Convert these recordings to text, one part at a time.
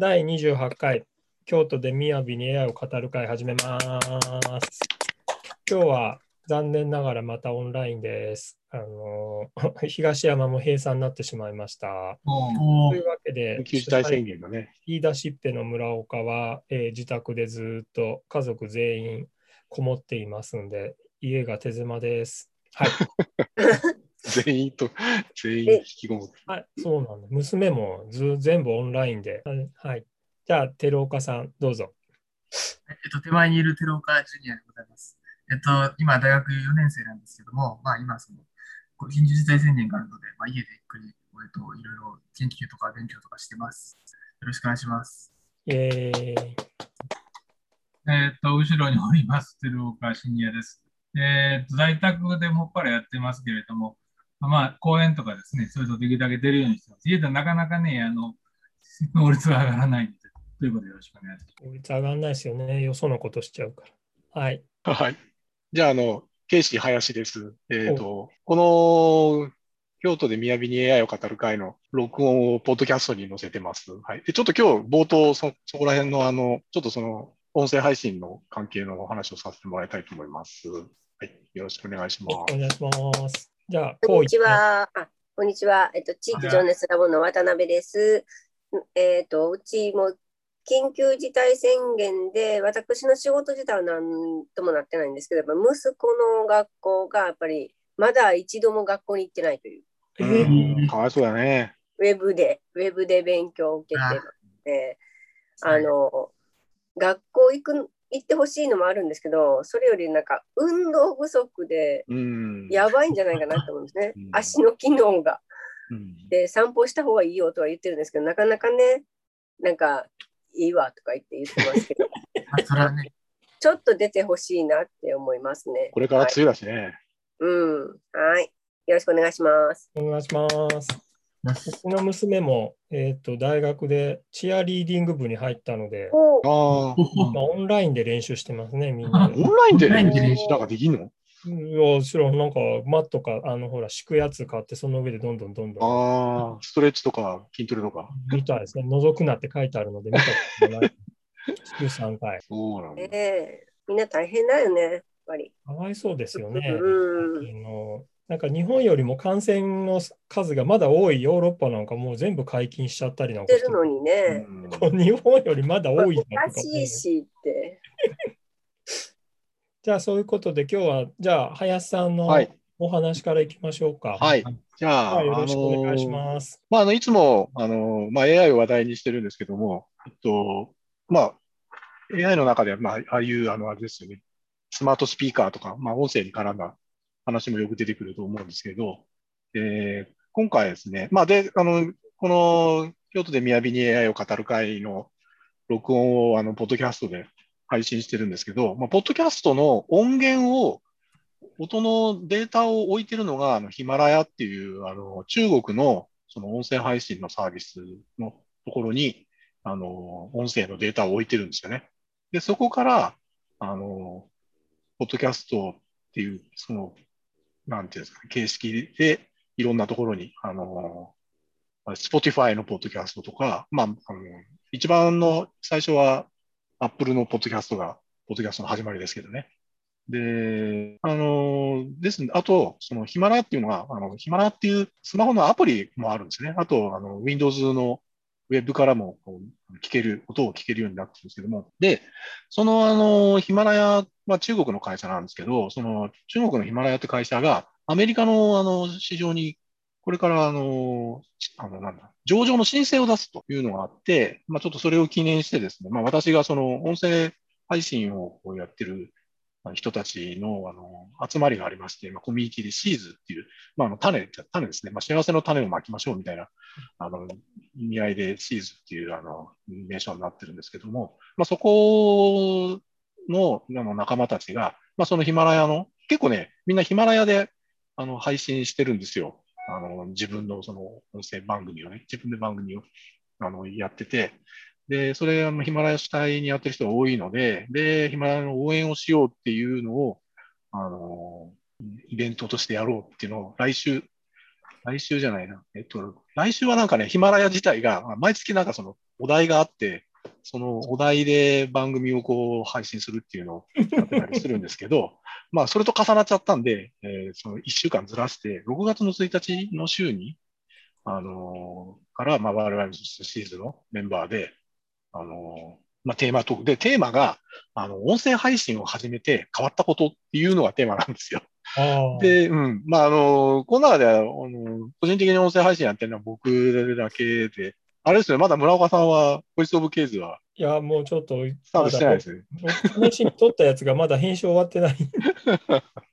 第28回京都で雅に AI を語る会始めます。今日は残念ながらまたオンラインです。あの 東山も閉鎖になってしまいました。というわけで緊、急事態宣言がね。言い出しっぺの村岡は、えー自宅でずっと家族全員こもっていますんで、家が手狭です。はい、全員と、全員引きこもって。はい、そうなんだ。娘もず全部オンラインで。はい。じゃあ、寺岡さん、どうぞ。えっと、手前にいる寺岡ジュニアでございます。えっと、今、大学4年生なんですけども、まあ、今、その、こう緊急事態宣言があるので、まあ、家でゆっくり、えっと、いろいろ研究とか勉強とかしてます。よろしくお願いします。イェーイ。えっと、後ろにおります、鶴岡シニアです。えっと、在宅でもっぱらやってますけれども、まあ、講演とかですね、それとできるだけ出るようにしてます。家ではなかなかね、あの、能率が上がらないので、ということでよろしくお願いします。効率上がんないですよね。よそのことしちゃうから。はい。はい。じゃあ、あの、ケイシー林です。えっ、と、この、京都で雅に AI を語る会の録音をポッドキャストに載せてます。はい。で、ちょっと今日冒頭そ、そこら辺のあの、ちょっとその、音声配信の関係のお話をさせてもらいたいと思います。はい。よろしくお願いしまお願いします。じゃあ、こんにちは。あ、こんにちは。えっと、地域情熱ラボの渡辺です。えっと、うちも緊急事態宣言で、私の仕事自体は何ともなってないんですけど、やっぱ息子の学校がやっぱりまだ一度も学校に行ってないという、うんかわいそうだね。ウェブで、ウェブで勉強を受けてるので、あの、学校行く、行ってほしいのもあるんですけど、それよりなんか運動不足でうん。やばいんじゃないかなと思うんですねうん。足の機能が。うんで散歩した方がいいよとは言ってるんですけどなかなかねなんかいいわとか言って言ってますけど ね、ちょっと出てほしいなって思いますね。これからはい、梅雨だしね。うんはいよろしくお願いします。お願いします。僕の娘も、えっと大学でチアリーディング部に入ったので、オンラインで練習してますね、みんなで。オンラインで練習なんかできんの？いや、それはなんか、マットか、あの、ほら、敷くやつ買って、その上でどんどんどんどん、ああ、ストレッチとか筋トレとか？見たいですね。覗くなって書いてあるので、見たことない。週3回。そうなんだね。えみんな大変だよねやっぱり。かわいそうですよね。うんあのなんか日本よりも感染の数がまだ多いヨーロッパなんかもう全部解禁しちゃったりなんかしてるのにね。うん日本よりまだお多いなとかしいしって。じゃあそういうことで今日はじゃあ林さんのはい。お話からいきましょうか。はい。じゃあ、はいよろしくお願いしす。ます。まあ、あの、いつも、あの、まあ、AI を話題にしてるんですけども、えっと、まあ、AI の中では、まあ、ああいう、あの、あれですよね、スマートスピーカーとか、まあ、音声に絡んだ話もよく出てくると思うんですけど、えー今回ですね、まあ、で、あの、この、京都で雅に AI を語る会の録音を、あの、ポッドキャストで配信してるんですけど、まあ、ポッドキャストの音源を、音のデータを置いてるのが、あの、ヒマラヤっていう、あの、中国の、その音声配信のサービスのところに、あの、音声のデータを置いてるんですよね。で、そこから、あの、ポッドキャストっていう、その、なんていうんですか、形式で、いろんなところに、あの、Spotify のポッドキャストとか、まあ、あの、一番の最初は Apple のポッドキャストが、ポッドキャストの始まりですけどね。で、あの、です、あと、そのヒマラっていうのは、あの、ヒマラっていうスマホのアプリもあるんですね。あと、あの、Windows のウェブからも聞ける、音を聞けるようになってるんですけども。で、その、あの、ヒマラヤは中国の会社なんですけど、その中国のヒマラヤって会社がアメリカの、あの、市場に、これから、あの、あの、なんだ、上場の申請を出すというのがあって、まあ、ちょっとそれを記念してですね、まあ、私がその音声配信をやってる人たちのあの集まりがありまして、まあ、コミュニティでシーズっていう、まあ、あの種、種ですね、まあ、幸せの種をまきましょうみたいなあの意味合いでシーズっていうあの名称になってるんですけども、まあ、そこのあの仲間たちが、まあ、そのヒマラヤの、結構ね、みんなヒマラヤであの配信してるんですよ。あの自分のその音声番組をね、自分で番組をあのやってて、で、それ、あのヒマラヤ主体にやってる人が多いので、で、ヒマラヤの応援をしようっていうのを、あの、イベントとしてやろうっていうのを来週、来週じゃないな。えっと、来週はなんかね、ヒマラヤ自体が、毎月なんかその、お題があって、そのお題で番組をこう配信するっていうのをやってたりするんですけど、まあ、それと重なっちゃったんで、えーその1週間ずらして、6月の1日の週に、あのーから、まあ、我々のシーズンのメンバーで、あのーまあ、テーマトークで、テーマが、あの、音声配信を始めて変わったことっていうのがテーマなんですよ。で、うん。まあ、あの、この中では、あの、個人的に音声配信やってるのは僕だけで、あれですね、まだ村岡さんは、ボイスオブケーズはいや、もうちょっと、スタートしてないです に撮ったやつがまだ編集終わってない。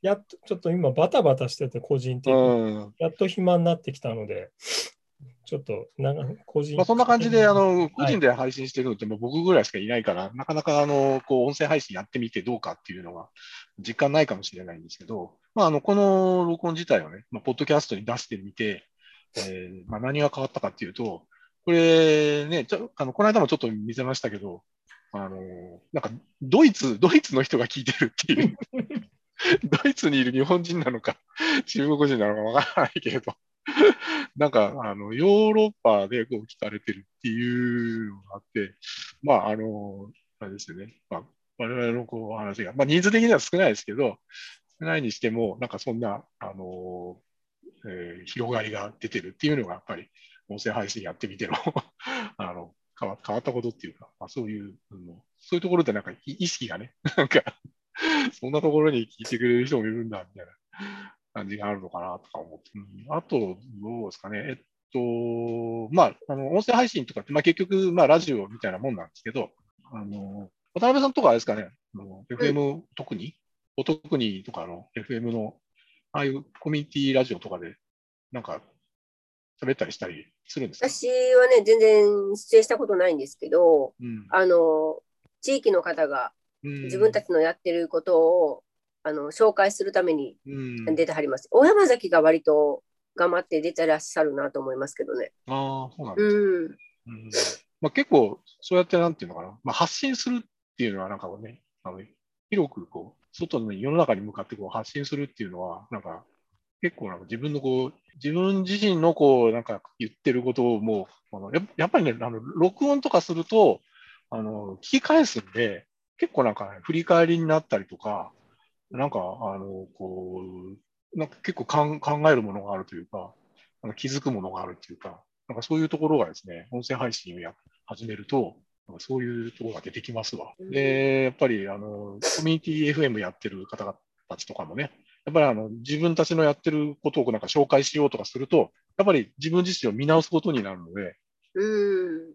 やっと、ちょっと今バタバタしてて、個人的に。うん。やっと暇になってきたので、ちょっと、なんか、個人まあ、そんな感じで、あの、個人で配信してるのって、もう僕ぐらいしかいないから、なかなか、あの、こう、音声配信やってみてどうかっていうのは、実感ないかもしれないんですけど、まあ、あの、この録音自体をね、まあ、ポッドキャストに出してみて、えーまあ、何が変わったかっていうと、これね、ちょあのこの間もちょっと見せましたけど、あの、なんか、ドイツ、ドイツの人が聞いてるっていう、ドイツにいる日本人なのか、中国人なのかわからないけれど、なんか、あの、ヨーロッパでこう聞かれてるっていうのがあって、まあ、あの、あれですよね。まあ、我々のこう話が、まあ、人数的には少ないですけど、少ないにしても、なんかそんな、あの、えー広がりが出てるっていうのが、やっぱり、音声配信やってみての あの、変わったことっていうか、まあ、そういう、うんそういうところでなんか意識がね、なんか、そんなところに聞いてくれる人もいるんだ、みたいな感じがあるのかなとか思って。うん。あと、どうですかね。えっと、まあ、あの、音声配信とかって、まあ結局、まあラジオみたいなもんなんですけど、あの、渡辺さんとかあれですかね、あの FM、特に、お特にとかの FM の、ああいうコミュニティラジオとかで、なんか、喋ったりしたりするんですか？私はね、全然出演したことないんですけど、うん。あの、地域の方がうん。自分たちのやってることを、あの紹介するためにうん出てはります。大山崎が割と頑張って出てらっしゃるなと思いますけどね。ああ、そうなんですねうん。うんまあ、結構、そうやってなんていうのかな、まあ、発信するっていうのは、なんかね、あの広くこう、外の世の中に向かってこう発信するっていうのは、なんか、結構なんか自分のこう、自分自身のこう、なんか言ってることをもう、あのややっぱりね、あの、録音とかすると、あの、聞き返すんで、結構なんか、ね、振り返りになったりとか、なんか、あの、こう、なんか結構かん考えるものがあるというか、なんか気づくものがあるというか、なんかそういうところがですね、音声配信をや始めると、なんかそういうところが出てきますわ。で、やっぱり、あの、コミュニティ FM やってる方々たちとかもね、やっぱりあの、自分たちのやってることをなんか紹介しようとかすると、やっぱり自分自身を見直すことになるので、うん。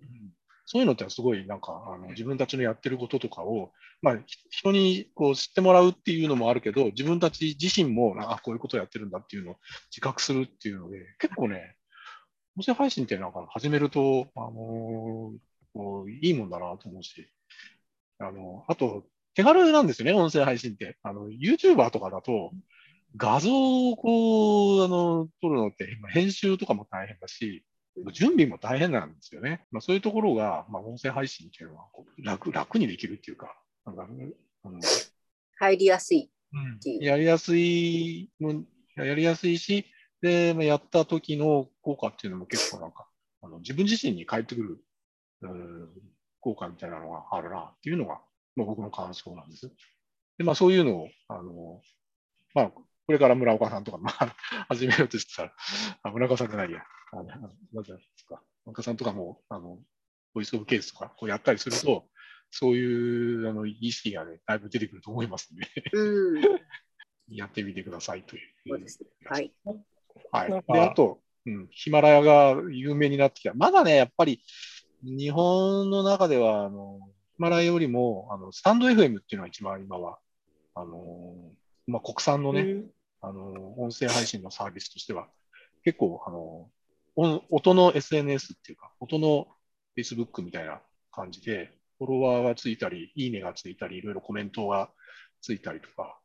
そういうのってすごいなんかあの自分たちのやってることとかを、まあ、人にこう知ってもらうっていうのもあるけど、自分たち自身もあこういうことをやってるんだっていうのを自覚するっていうので、結構ね、音声配信ってなんか始めると、あのこういいもんだなと思うし、あの、あと、手軽なんですよね、音声配信って。あの、YouTuber とかだと、画像をこう、あの、撮るのって、編集とかも大変だし、準備も大変なんですよね。まあ、そういうところが、まあ、音声配信っていうのは楽、楽にできるっていうか、なんか、うん入りやすいうんっていう。やりやすいも、やりやすいし、で、まあやった時の効果っていうのも結構なんか、あの自分自身に返ってくる、うん効果みたいなのがあるなっていうのが、まあ、僕の感想なんです。で、まあそういうのを、あの、まあ、これから村岡さんとか、まあ、始めようとしてたら、あ村岡さんじゃないや、あの、なんていうんですか、村岡さんとかも、あの、ボイスオブケースとか、こうやったりすると、そういう、あの、意識がね、だいぶ出てくると思いますんで、うん。やってみてくださいという。そうですね。はい。はい。で、あと、うん、ヒマラヤが有名になってきた。まだね、やっぱり、日本の中では、あの、ヒマラヤよりも、あの、スタンド FM っていうのが一番今は、あの、まあ、国産のね、あの、音声配信のサービスとしては、結構、あの、音音の SNS っていうか、音の Facebook みたいな感じで、フォロワーがついたり、いいねがついたり、いろいろコメントがついたりとか、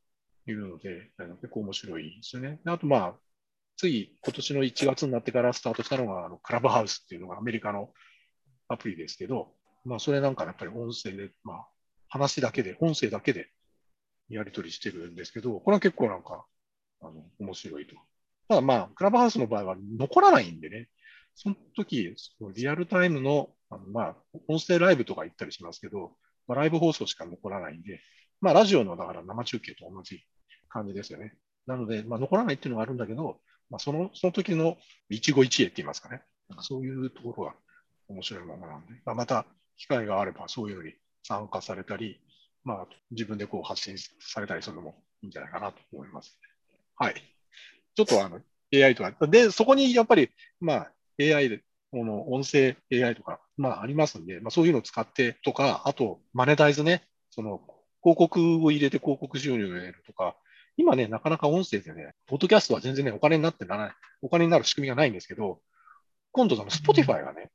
いうので、結構面白いですよね。であと、まあ、つい今年の1月になってからスタートしたのが、あのクラブハウスっていうのがアメリカのアプリですけど、まあ、それなんかやっぱり音声で、まあ、話だけで、音声だけでやり取りしてるんですけど、これは結構なんか、あの、面白いと。ただまあ、クラブハウスの場合は残らないんでね、その時、そのリアルタイムのあのまあ、音声ライブとか行ったりしますけど、まあ、ライブ放送しか残らないんで、まあ、ラジオのだから生中継と同じ感じですよね。なので、まあ、残らないっていうのがあるんだけど、まあ、その、その時の一期一会って言いますかね。なんかそういうところが面白いものなんで、まあ、また機会があればそういうのに参加されたり、まあ、自分でこう発信されたりするのもいいんじゃないかなと思います。はい。ちょっとあの、AI とか、で、そこにやっぱり、まあ、AI で、この音声 AI とか、まあありますんで、まあそういうのを使ってとか、あと、マネタイズね、その、広告を入れて広告収入を得るとか、今ね、なかなか音声でね、ポッドキャストは全然ね、お金になってならない、お金になる仕組みがないんですけど、今度、その、 Spotify がね、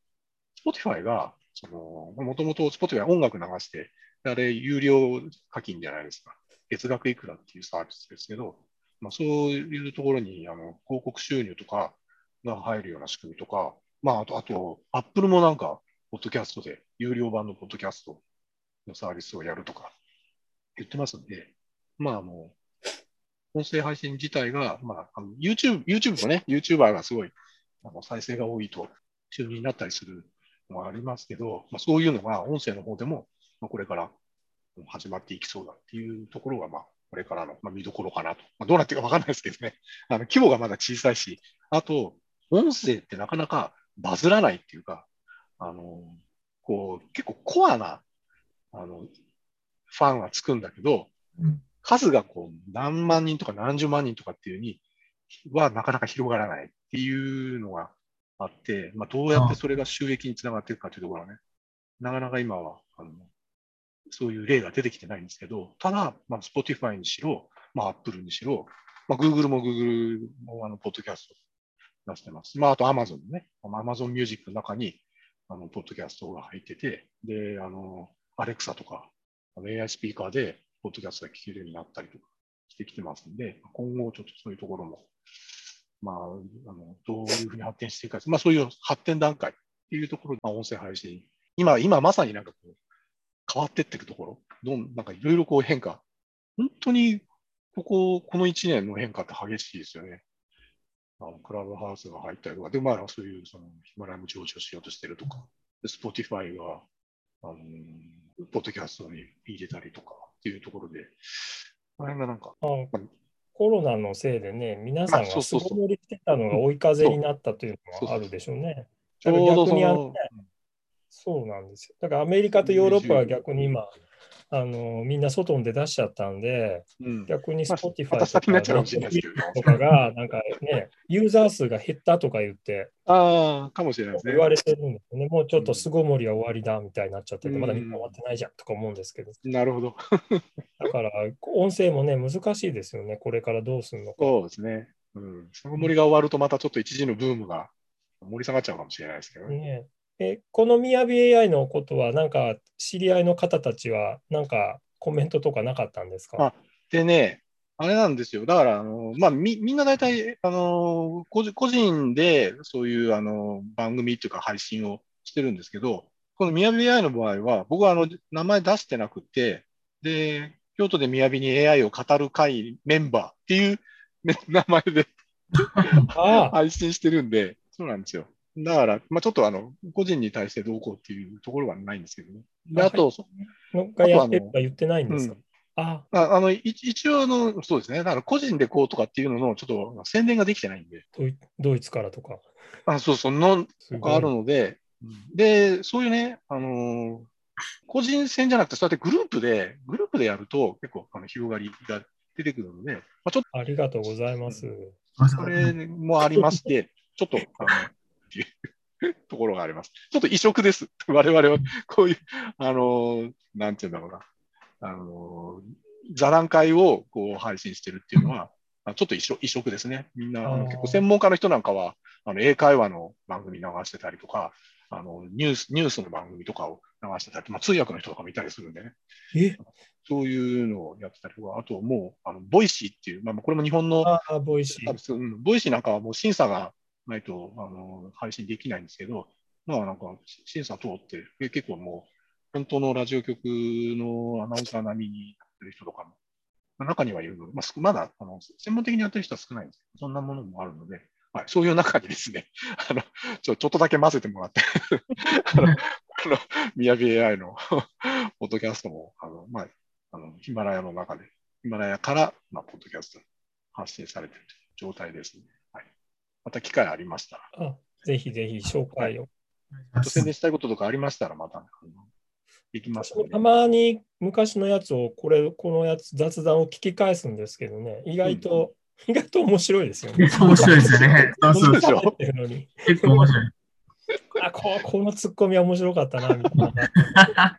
Spotify が、その、もともと Spotify 音楽流して、あれ、有料課金じゃないですか。月額いくらっていうサービスですけど、まあ、そういうところに、あの、広告収入とかが入るような仕組みとか、まあ、あと、あと、アップルもなんか、ポッドキャストで、有料版のポッドキャストのサービスをやるとか言ってますんで、まあもう、音声配信自体が、まあ、YouTube、YouTube もね、YouTuber がすごい、あの再生が多いと収入になったりするのはありますけど、まあ、そういうのが音声の方でも、まあ、これから始まっていきそうだっていうところが、まあ、これからの、まあ、見どころかなと。まあ、どうなっていくかわかんないですけどね。あの規模がまだ小さいし、あと、音声ってなかなかバズらないっていうか、あの、こう、結構コアな、あの、ファンはつくんだけど、うん数がこう、何万人とか何十万人とかっていうにはなかなか広がらないっていうのがあって、まあ、どうやってそれが収益につながっていくかというところはね、なかなか今は、あの、そういう例が出てきてないんですけど、ただ、まあ、Spotify にしろ、まあ、Apple にしろ、まあ、Google も Google もあの、ポッドキャスト出してます。まあ、あと Amazon ね。Amazon Music の中に、あの、ポッドキャストが入ってて、で、あの、Alexa とか、AI スピーカーで、ポッドキャストが聞けるようになったりとかしてきてますんで、今後ちょっとそういうところも、まあ、あの、どういうふうに発展していくか、まあ、そういう発展段階っていうところで、まあ、音声配信、今、今まさになんかこう、変わってっていくところ、どん、なんかいろいろこう変化、本当に、ここ、この1年の変化って激しいですよね。あのクラブハウスが入ったりとか、で、まあ、そういう、その、ヒマラヤも上場しようとしてるとか、で、Spotify が、あの、ポッドキャストに入れたりとかっていうところで、この辺がなんか、あコロナのせいでね、皆さんが素通りしてたのが追い風になったというのがあるでしょうね。ちょうどそ逆にあのの、そうなんですよ。だからアメリカとヨーロッパは逆に今、あのみんな外に出だしちゃったんで、うん、逆にまあ Spotify また先になっちゃうかとかが、なんかね、ユーザー数が減ったとか言ってああ、かもしれないですね言。われてるんですよね。もうちょっと巣ごもりは終わりだみたいになっちゃってて、うんまだ日本終わってないじゃんとか思うんですけど、なるほど。だから音声もね、難しいですよね。これからどうするのか。そうですね。うん。その森が終わるとまたちょっと一時のブームが盛り下がっちゃうかもしれないですけどね。ねえこのみやび AI のことは、なんか知り合いの方たちは、なんかコメントとかなかったんですか？あでね、あれなんですよ。だから、あの、まあ、み、みんな大体、あの、個人個人で、そういう、あの、番組っていうか配信をしてるんですけど、このみやび AI の場合は、僕は、あの、名前出してなくて、で、京都でみやびに AI を語る会メンバーっていう、ね、名前で 配信してるんで、そうなんですよ。だから、まあ、ちょっとあの、個人に対してどうこうっていうところはないんですけどね。で、ああと、そのがやってるとか言ってないんですか、うんあああの、い一応あの、そうですね。だから個人でこうとかっていうのの、ちょっと宣伝ができてないんで。ドイツからとか。あ、そうそう、の、とかあるので、で、そういうね、あのー個人戦じゃなくて、そうやってグループで、グループでやると結構あの広がりが出てくるので、まあ、ちょっありがとうございます。とそれもありまして、ちょっと、あの、っていうところがあります。ちょっと異色です。我々はこういう、あのーなんていうんだろうな、あのー座談会をこう配信してるっていうのは、あちょっと異色異色ですね。みんな、結構専門家の人なんかは、あの英会話の番組流してたりとか、あのニュースニュースの番組とかを流してたり、まあ、通訳の人とかもいたりするんでね、え？そういうのをやってたりとか、あともう、あのボイシーっていう、まあ、これも日本のボイうん、ボイシーなんかはもう審査がないとあの配信できないんですけど、まあなんか審査通って、結構もう本当のラジオ局のアナウンサー並みにやってる人とかも、まあ、中にはいるので、まあ、まだあの専門的にやってる人は少ないんですけど、そんなものもあるので、はい、そういう中にですね、あのちょちょっとだけ混ぜてもらって、あの、あのみやび AI のポッドキャストも、あの、まあ、あのヒマラヤの中で、ヒマラヤから、まあ、ポッドキャスト発信されている状態ですね。はい、また機会ありましたら、あぜひぜひ紹介を。あと宣伝したいこととかありましたら、また、できますのでたまに昔のやつを、これ、このやつ、雑談を聞き返すんですけどね、意外と、意外と面白いですよね。面白いですよね。そうですよ喋ってるのに。結構面白い。あこ、このツッコミは面白かったな、みたいな。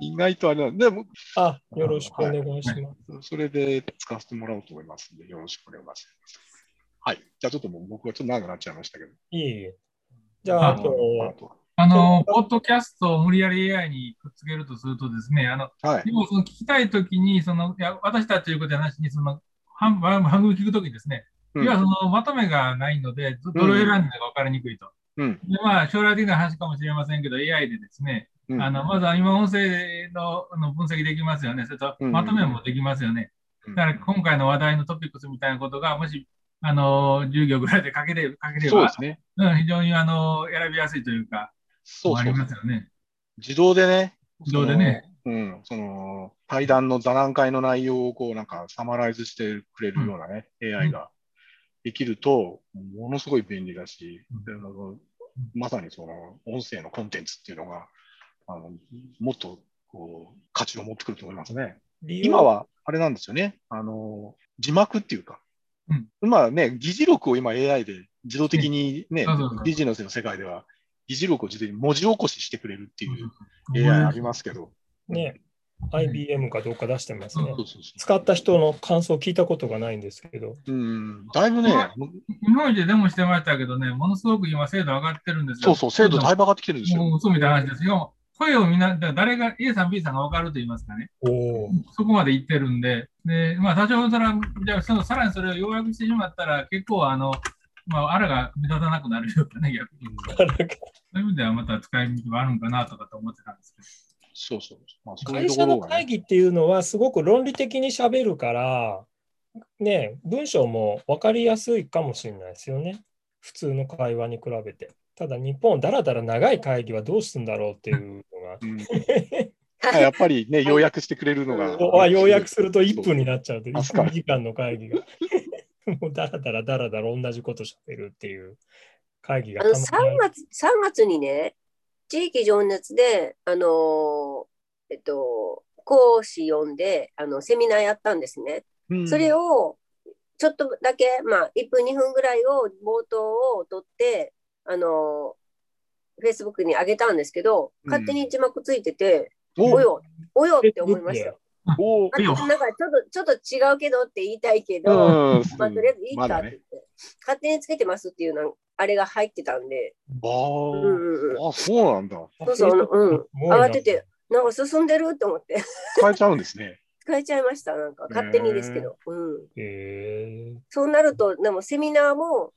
意外とあれなんで、でもあ、よろしくお願いします。それで使わせてもらおうと思いますので、よろしくお願いします。はい。じゃあちょっともう僕はちょっと長くなっちゃいましたけど。いえいえ。じゃあ、あと、あとあの、ポッドキャストを無理やり AI にくっつけるとするとですね、あの、はい。でもその聞きたいときに、その、いや、私たちということじゃなしに、その、半番聞くときにですね、うん要はそのまとめがないので、どどれを選んだか分かりにくいと。うん。で、まあ、将来的な話かもしれませんけど、AI でですね、うんあの、まずは今音声のあの分析できますよね。それと、うんまとめもできますよね。うんだから、今回の話題のトピックスみたいなことが、もし、あの、10行ぐらいで書けれ書ければそうです、ね。うん、非常に、あの、選びやすいというか、ありそうそう。ますよね。自動でね。自動でね。うん。その、対談の座談会の内容をこう、なんか、サマライズしてくれるようなね、AI ができると、ものすごい便利だし、うんまさにその、音声のコンテンツっていうのが、あのもっと、こう、価値を持ってくると思いますね。今は、あれなんですよね。あの、字幕っていうか、うん。今ね、議事録を今 AI で自動的にね、ビジネスの世界では、議事録を自動的に文字起こししてくれるっていううん AI ありますけど、ね、IBM かどうか出してますね。使った人の感想を聞いたことがないんですけど、う。うん、だいぶね、今までデモしてましたけどね、ものすごく今精度上がってるんですよ。そうそう、精度だいぶ上がってきてるんですよ。もう嘘みたいな話です。よ。声をみんな、誰が A さん B さんが分かると言いますかね。おお、そこまでいってるんで、で、まあ多少それは、じゃあそのさらにそれを要約してしまったら、結構あの、まあ、あらが目立たなくなるようなね、逆に。そういう意味ではまた使い道があるんかなとかと思ってたんですけど。そうそう。まあ、そういう会社。の会議っていうのはすごく論理的に喋るから、ね、文章も分かりやすいかもしれないですよね。普通の会話に比べて。ただ日本、だらだら長い会議はどうするんだろうっていうのが。うん やっぱりね、要約してくれるのが。要約すると1分になっちゃうと、1そう助かる分時間の会議が。もうだらだらだらだら同じこと喋るっていう会議があのた3まにある月 ,3 月にね、地域情熱で、あのーえっと、講師呼んであのセミナーやったんですね。うんそれをちょっとだけ、まあ、1分、2分ぐらいを冒頭を取って、あのー、Facebook に上げたんですけど、うん。勝手に字幕ついてて、おおよ、およって思いました。よ。おなんかちょっとちょっと違うけどって言いたいけど、うん。まあ、とりあえずいいかって言って、勝手につけてますっていうのあれが入ってたんで、あうんうんあ、そうなんだ。そうそう、うん、慌てて、なんか進んでると思って、使えちゃうんですね。使えちゃいました、なんか。勝手にですけど。うん、そうなると、でもセミナーも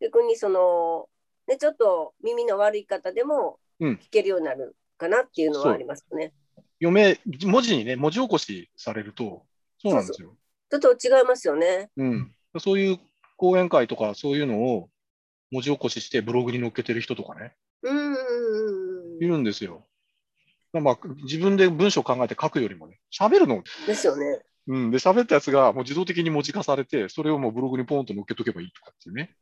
逆にその、ね、ちょっと耳の悪い方でもうん聞けるようになるかなっていうのはありますね。読め、文字にね、文字起こしされると、そうなんですよ。ちょっと違いますよね。うん。そういう講演会とか、そういうのを文字起こししてブログに載っけてる人とかね、うん。いるんですよ。まあ、自分で文章を考えて書くよりもね、喋るの、ですよね。うん。で、喋ったやつがもう自動的に文字化されて、それをもうブログにポンと載っけとけばいいとかっていうね。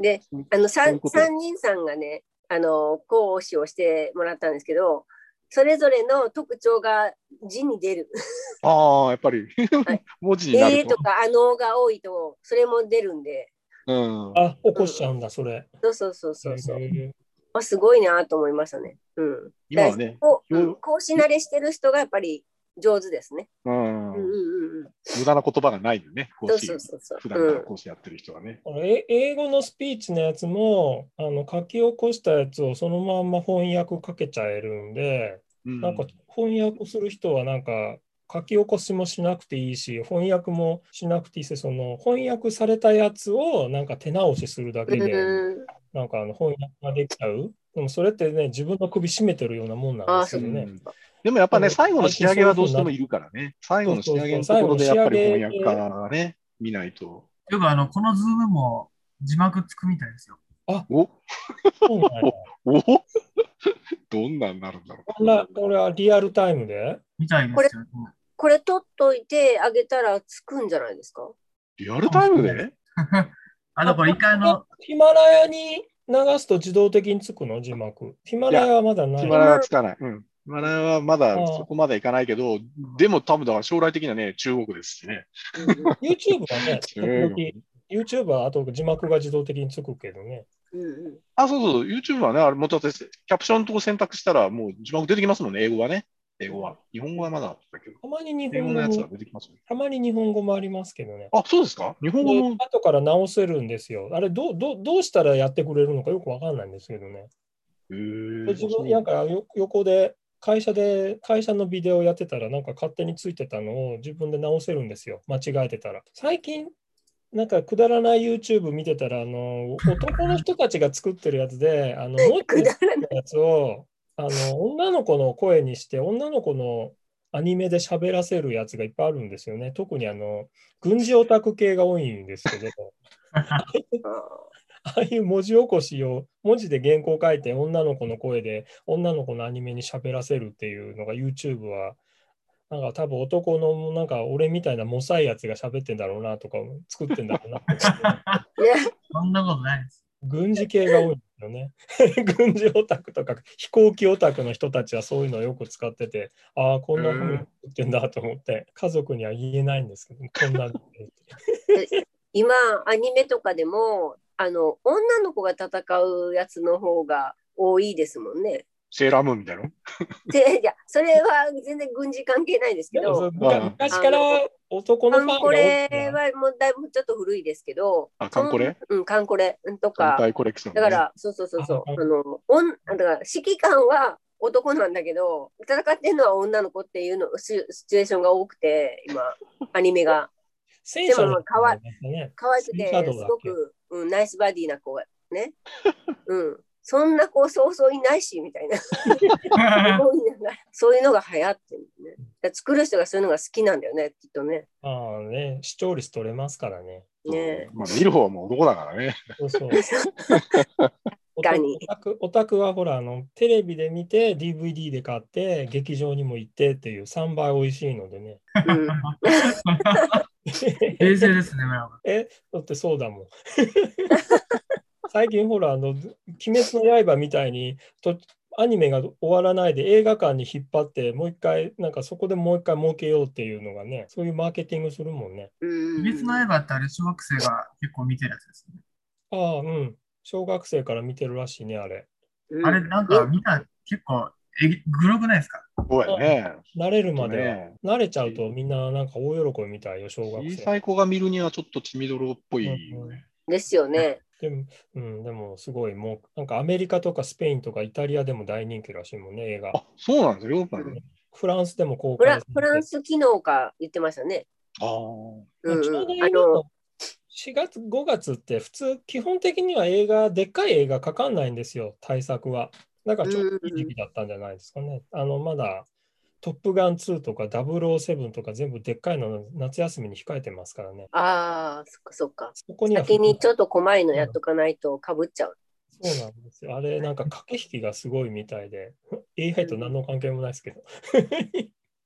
で、あのそういう 3, こと三人さんがね、あの講師をしてもらったんですけど、それぞれの特徴が字に出る。ああ、やっぱりはい 文字になえーると。とかあのが多いと、それも出るんで、うん。あ、起こしちゃうんだ、それ。そうそうそうそうそう。あすごいなと思いましたね。うん。今はね、こうよ講師慣れしてる人がやっぱり上手ですね。うんうんうんうんうん。無駄な言葉がないよね、講師そうそう。そうそう。普段からうん講師やってる人はね。これえ英語のスピーチのやつもあの書き起こしたやつをそのまんま翻訳かけちゃえるんで、うんなんか翻訳する人はなんか書き起こしもしなくていいし翻訳もしなくていいしその翻訳されたやつをなんか手直しするだけでうんなんかあの翻訳ができちゃうでもそれってね自分の首絞めてるようなもんなんですよね。うんでもやっぱね、うん最後の仕上げはどうしてもいるからね。最後の仕上げのところでやっぱり翻訳家がね、見ないと。よくあの、このズームも字幕つくみたいですよ。お？そうなんやお？どんなんなるんだろこんな、これはリアルタイムで？みたいですよ。これ取っといてあげたらつくんじゃないですか？う。リアルタイムで？あとこれ一回あの、ヒマラヤに流すと自動的につくの？字幕。ヒマラヤはまだない。ヒマラヤはつかない。うん。ヒマラヤはまだそこまでいかないけど、でも多分だから将来的にはね、中国ですしね。YouTube はね、YouTube はあと字幕が自動的につくけどね。うんうんあ、そうそう、YouTube はね、あれ、もうだって、キャプションのとこ選択したら、もう字幕出てきますもんね、英語はね。英語は。日本語はまだだけど、たまに日英語のやつは本語も、出てきます。たまに日本語もありますけどね。あ、そうですか？日本語でも。後から直せるんですよ。あれどう、どうどうしたらやってくれるのかよくわかんないんですけどね。自分なんかよ横で会社で会社のビデオやってたらなんか勝手についてたのを自分で直せるんですよ。間違えてたら。最近なんかくだらない YouTube 見てたらあの男の人たちが作ってるやつであの もうくだらやつをあの女の子の声にして女の子のアニメで喋らせるやつがいっぱいあるんですよね。特にあの軍事オタク系が多いんですけど あああいう文字起こしを文字で原稿書いて女の子の声で女の子のアニメに喋らせるっていうのが YouTube はなんか多分男のなんか俺みたいなモサいやつが喋ってんだろうなとか作ってんだろうなって ねそんなことないです。軍事系が多いんですよね。軍事オタクとか飛行機オタクの人たちはそういうのをよく使っててああこんな風に作ってんだと思って家族には言えないんですけどこんな 今アニメとかでもあの女の子が戦うやつの方が多いですもんね。セーラームーンみたいな？のでいやそれは全然軍事関係ないですけど。昔から男のファンが多い。レはもうだいぶちょっと古いですけど。あカンコレ？うんカンコレ。と艦か隊コレクション、ね。だからそうそうそうそう。ああのおんだから指揮官は男なんだけど戦ってるのは女の子っていうのシシチュエーションが多くて今アニメが。でもまあかわいね。可愛くてすごく、うん、ナイスバディな子がね うんそんな子そうそういないしみたいな そういうのが流行ってるね。作る人がそういうのが好きなんだよね、きっとね。ああね、視聴率取れますからね。ねまあ、見る方はもう男だからね。そうそう。オタクオタクはほらあの、テレビで見て、DVD で買って、劇場にも行ってっていう3倍美味しいのでね。うん、冷静ですね、え、だってそうだもん。最近ほら、あの、鬼滅の刃みたいにと、アニメが終わらないで映画館に引っ張って、もう一回、なんかそこでもう一回儲けようっていうのがね、そういうマーケティングするもんね。うん鬼滅の刃ってあれ、小学生が結構見てるやつですね。ああ、うん。小学生から見てるらしいね、あれ。うんあれ、なんか見た、結構、えぐグロくないですか？そうやね。慣れるまでは、ね慣れちゃうとみんななんか大喜びみたいよ、小学生。小さい子が見るにはちょっと血みどろっぽいよね。ですよね。でも、うん、でもすごい、もうなんかアメリカとかスペインとかイタリアでも大人気らしいもんね、映画。あ、そうなんですよ。ヨーロッパにフランスでも公フラ開フランス昨日か言ってましたね。ああ。うんうん、あ今のの4月、5月って普通、基本的には映画、でっかい映画かかんないんですよ、対策は。だからちょうどいい時期だったんじゃないですかね。あの、まだ、トップガン2とか007とか全部でっかいの夏休みに控えてますからね。ああ、そっかそっか。そこには先にちょっと細いのやっとかないとかぶっちゃう。そうなんですよ。あれ、なんか駆け引きがすごいみたいで、AI と何の関係もないですけど。